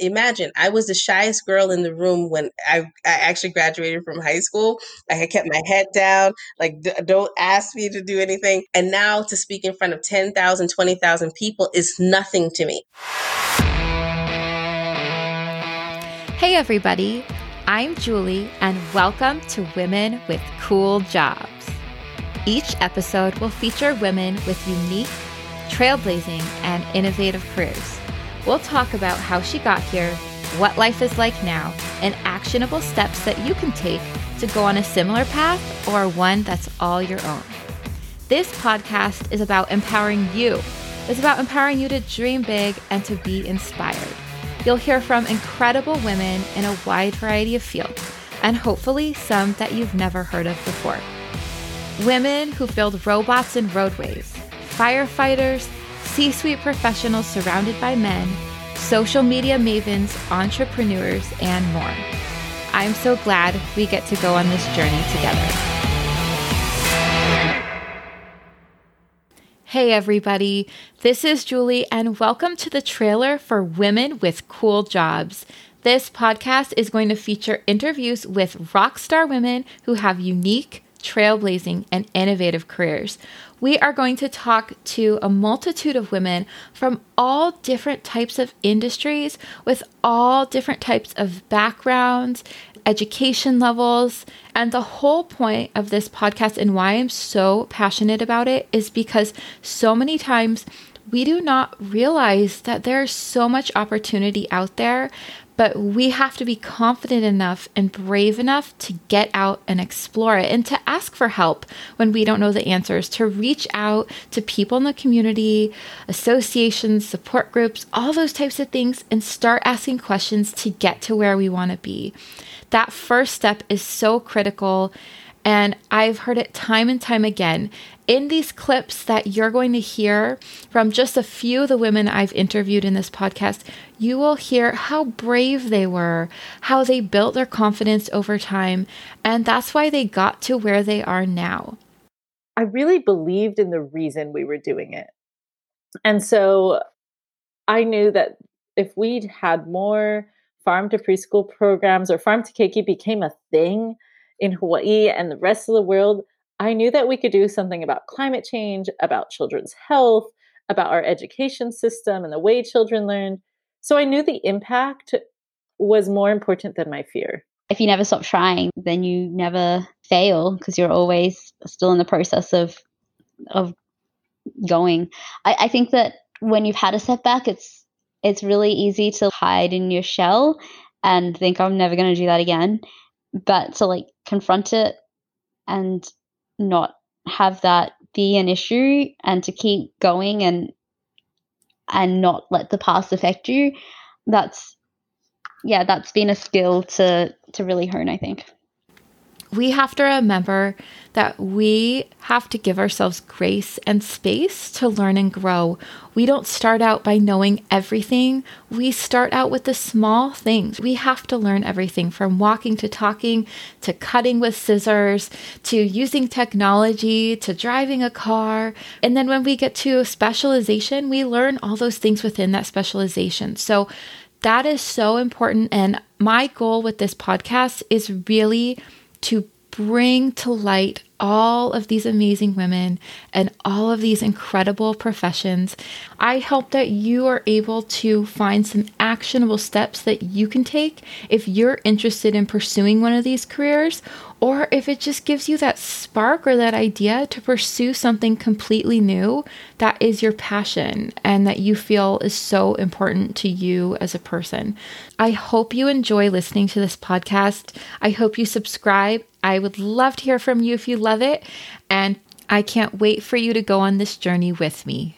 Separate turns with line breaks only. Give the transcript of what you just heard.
Imagine I was the shyest girl in the room when I, I actually graduated from high school. I had kept my head down, like, d- don't ask me to do anything. And now to speak in front of 10,000, 20,000 people is nothing to me.
Hey, everybody. I'm Julie, and welcome to Women with Cool Jobs. Each episode will feature women with unique, trailblazing, and innovative careers. We'll talk about how she got here, what life is like now, and actionable steps that you can take to go on a similar path or one that's all your own. This podcast is about empowering you. It's about empowering you to dream big and to be inspired. You'll hear from incredible women in a wide variety of fields, and hopefully some that you've never heard of before. Women who build robots in roadways, firefighters, C suite professionals surrounded by men, social media mavens, entrepreneurs, and more. I'm so glad we get to go on this journey together. Hey, everybody. This is Julie, and welcome to the trailer for Women with Cool Jobs. This podcast is going to feature interviews with rock star women who have unique, trailblazing, and innovative careers. We are going to talk to a multitude of women from all different types of industries with all different types of backgrounds, education levels. And the whole point of this podcast and why I'm so passionate about it is because so many times we do not realize that there's so much opportunity out there, but we have to be confident enough and brave enough to get out and explore it and to ask for help when we don't know the answers, to reach out to people in the community, associations, support groups, all those types of things, and start asking questions to get to where we want to be. That first step is so critical. And I've heard it time and time again in these clips that you're going to hear from just a few of the women I've interviewed in this podcast, you will hear how brave they were, how they built their confidence over time, and that's why they got to where they are now.
I really believed in the reason we were doing it. And so I knew that if we'd had more farm to preschool programs or farm to keiki became a thing in Hawaii and the rest of the world, I knew that we could do something about climate change, about children's health, about our education system and the way children learn. So I knew the impact was more important than my fear.
If you never stop trying, then you never fail because you're always still in the process of of going. I, I think that when you've had a setback, it's it's really easy to hide in your shell and think I'm never going to do that again. But to like confront it and not have that be an issue and to keep going and and not let the past affect you that's yeah that's been a skill to to really hone i think
we have to remember that we have to give ourselves grace and space to learn and grow. We don't start out by knowing everything. We start out with the small things. We have to learn everything from walking to talking to cutting with scissors to using technology to driving a car. And then when we get to specialization, we learn all those things within that specialization. So that is so important. And my goal with this podcast is really to bring to light all of these amazing women and all of these incredible professions. I hope that you are able to find some actionable steps that you can take if you're interested in pursuing one of these careers or if it just gives you that spark or that idea to pursue something completely new that is your passion and that you feel is so important to you as a person. I hope you enjoy listening to this podcast. I hope you subscribe. I would love to hear from you if you love it. And I can't wait for you to go on this journey with me.